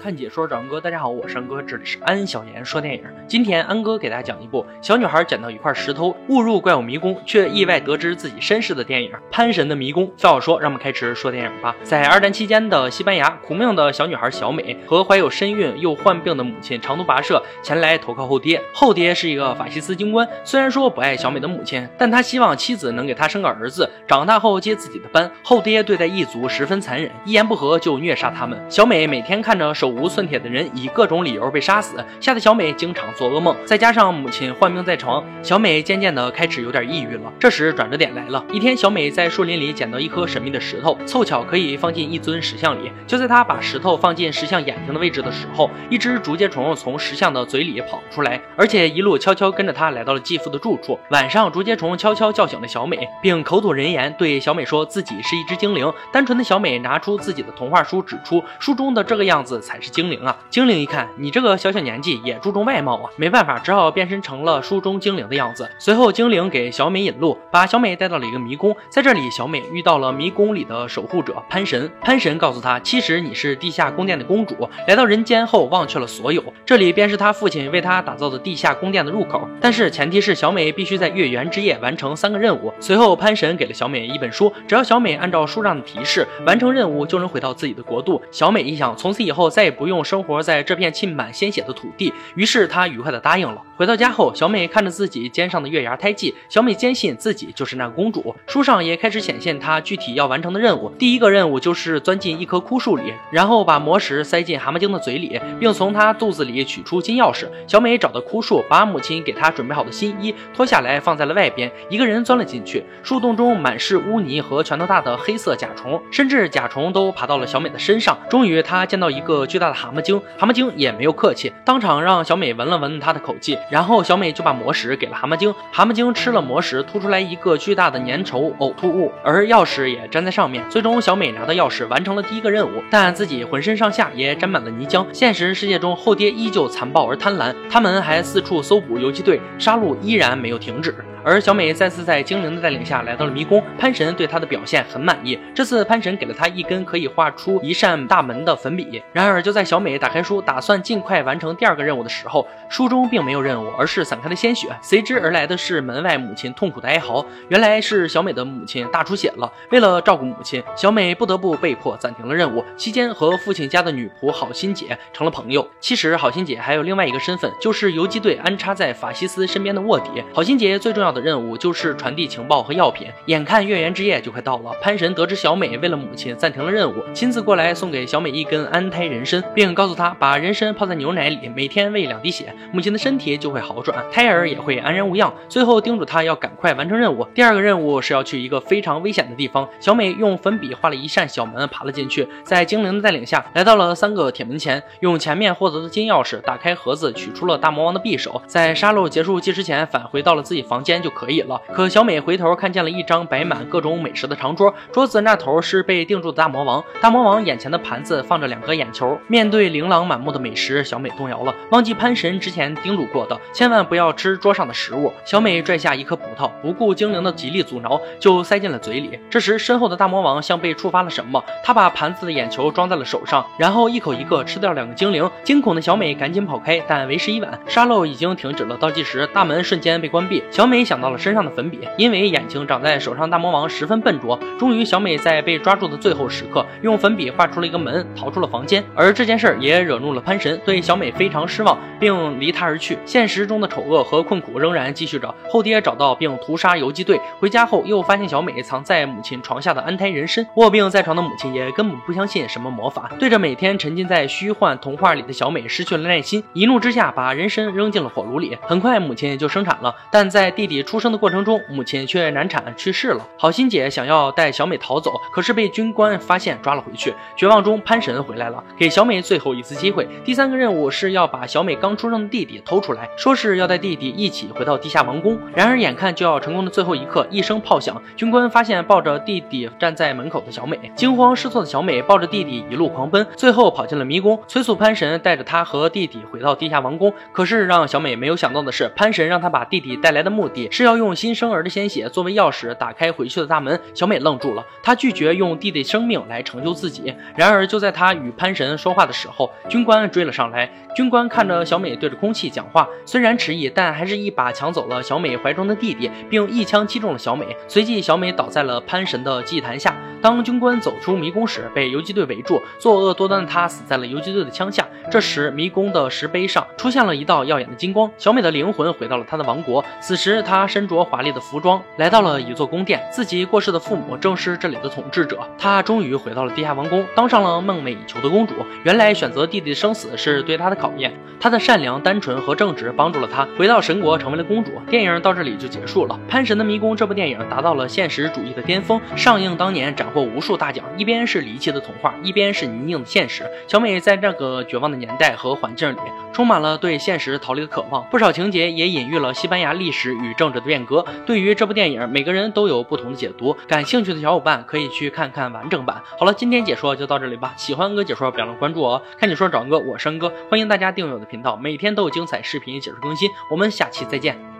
看解说找安哥，大家好，我是安哥，这里是安小言说电影。今天安哥给大家讲一部小女孩捡到一块石头，误入怪物迷宫，却意外得知自己身世的电影《潘神的迷宫》。废话说，让我们开始说电影吧。在二战期间的西班牙，苦命的小女孩小美和怀有身孕又患病的母亲长途跋涉前来投靠后爹。后爹是一个法西斯军官，虽然说不爱小美的母亲，但他希望妻子能给他生个儿子，长大后接自己的班。后爹对待异族十分残忍，一言不合就虐杀他们。小美每天看着手。手无寸铁的人以各种理由被杀死，吓得小美经常做噩梦。再加上母亲患病在床，小美渐渐的开始有点抑郁了。这时转折点来了，一天，小美在树林里捡到一颗神秘的石头，凑巧可以放进一尊石像里。就在她把石头放进石像眼睛的位置的时候，一只竹节虫从石像的嘴里跑出来，而且一路悄悄跟着她来到了继父的住处。晚上，竹节虫悄悄叫醒了小美，并口吐人言，对小美说自己是一只精灵。单纯的小美拿出自己的童话书，指出书中的这个样子才。是精灵啊！精灵一看你这个小小年纪也注重外貌啊，没办法，只好变身成了书中精灵的样子。随后，精灵给小美引路，把小美带到了一个迷宫。在这里，小美遇到了迷宫里的守护者潘神。潘神告诉她，其实你是地下宫殿的公主，来到人间后忘却了所有。这里便是她父亲为她打造的地下宫殿的入口，但是前提是小美必须在月圆之夜完成三个任务。随后，潘神给了小美一本书，只要小美按照书上的提示完成任务，就能回到自己的国度。小美一想，从此以后再。也不用生活在这片浸满鲜血的土地，于是她愉快地答应了。回到家后，小美看着自己肩上的月牙胎记，小美坚信自己就是那个公主。书上也开始显现她具体要完成的任务。第一个任务就是钻进一棵枯树里，然后把魔石塞进蛤蟆精的嘴里，并从她肚子里取出金钥匙。小美找到枯树，把母亲给她准备好的新衣脱下来放在了外边，一个人钻了进去。树洞中满是污泥和拳头大的黑色甲虫，甚至甲虫都爬到了小美的身上。终于，她见到一个。大的蛤蟆精，蛤蟆精也没有客气，当场让小美闻了闻他的口气，然后小美就把魔石给了蛤蟆精，蛤蟆精吃了魔石，吐出来一个巨大的粘稠呕吐物，而钥匙也粘在上面。最终，小美拿到钥匙，完成了第一个任务，但自己浑身上下也沾满了泥浆。现实世界中，后爹依旧残暴而贪婪，他们还四处搜捕游击队，杀戮依然没有停止。而小美再次在精灵的带领下来到了迷宫，潘神对她的表现很满意。这次潘神给了她一根可以画出一扇大门的粉笔。然而就在小美打开书，打算尽快完成第二个任务的时候，书中并没有任务，而是散开的鲜血。随之而来的是门外母亲痛苦的哀嚎。原来是小美的母亲大出血了。为了照顾母亲，小美不得不被迫暂停了任务。期间和父亲家的女仆好心姐成了朋友。其实好心姐还有另外一个身份，就是游击队安插在法西斯身边的卧底。好心姐最重要的。任务就是传递情报和药品。眼看月圆之夜就快到了，潘神得知小美为了母亲暂停了任务，亲自过来送给小美一根安胎人参，并告诉她把人参泡在牛奶里，每天喂两滴血，母亲的身体就会好转，胎儿也会安然无恙。最后叮嘱她要赶快完成任务。第二个任务是要去一个非常危险的地方。小美用粉笔画了一扇小门，爬了进去，在精灵的带领下来到了三个铁门前，用前面获得的金钥匙打开盒子，取出了大魔王的匕首，在杀戮结束计时前返回到了自己房间。就可以了。可小美回头看见了一张摆满各种美食的长桌，桌子那头是被定住的大魔王。大魔王眼前的盘子放着两个眼球。面对琳琅满目的美食，小美动摇了，忘记潘神之前叮嘱过的，千万不要吃桌上的食物。小美拽下一颗葡萄，不顾精灵的极力阻挠，就塞进了嘴里。这时，身后的大魔王像被触发了什么，他把盘子的眼球装在了手上，然后一口一个吃掉两个精灵。惊恐的小美赶紧跑开，但为时已晚，沙漏已经停止了倒计时，大门瞬间被关闭。小美想。到了身上的粉笔，因为眼睛长在手上，大魔王十分笨拙。终于，小美在被抓住的最后时刻，用粉笔画出了一个门，逃出了房间。而这件事也惹怒了潘神，对小美非常失望，并离她而去。现实中的丑恶和困苦仍然继续着。后爹找到并屠杀游击队，回家后又发现小美藏在母亲床下的安胎人参。卧病在床的母亲也根本不相信什么魔法，对着每天沉浸在虚幻童话里的小美失去了耐心，一怒之下把人参扔进了火炉里。很快，母亲就生产了，但在弟弟。出生的过程中，母亲却难产去世了。好心姐想要带小美逃走，可是被军官发现抓了回去。绝望中，潘神回来了，给小美最后一次机会。第三个任务是要把小美刚出生的弟弟偷出来，说是要带弟弟一起回到地下王宫。然而，眼看就要成功的最后一刻，一声炮响，军官发现抱着弟弟站在门口的小美，惊慌失措的小美抱着弟弟一路狂奔，最后跑进了迷宫，催促潘神带着她和弟弟回到地下王宫。可是让小美没有想到的是，潘神让她把弟弟带来的目的。是要用新生儿的鲜血作为钥匙打开回去的大门。小美愣住了，她拒绝用弟弟生命来成就自己。然而就在她与潘神说话的时候，军官追了上来。军官看着小美对着空气讲话，虽然迟疑，但还是一把抢走了小美怀中的弟弟，并一枪击中了小美。随即，小美倒在了潘神的祭坛下。当军官走出迷宫时，被游击队围住，作恶多端的他死在了游击队的枪下。这时，迷宫的石碑上出现了一道耀眼的金光，小美的灵魂回到了她的王国。此时，她身着华丽的服装，来到了一座宫殿。自己过世的父母正是这里的统治者。她终于回到了地下王宫，当上了梦寐以求的公主。原来，选择弟弟的生死是对她的考验。她的善良、单纯和正直帮助了她回到神国，成为了公主。电影到这里就结束了。《潘神的迷宫》这部电影达到了现实主义的巅峰，上映当年斩获无数大奖。一边是离奇的童话，一边是泥泞的现实。小美在这个绝望的年代和环境里，充满了对现实逃离的渴望。不少情节也隐喻了西班牙历史与政治的变革。对于这部电影，每个人都有不同的解读。感兴趣的小伙伴可以去看看完整版。好了，今天解说就到这里吧。喜欢哥解说，别忘了关注哦。看解说找哥，我是恩哥，欢迎大家订阅我的频道，每天都有精彩视频解说更新。我们下期再见。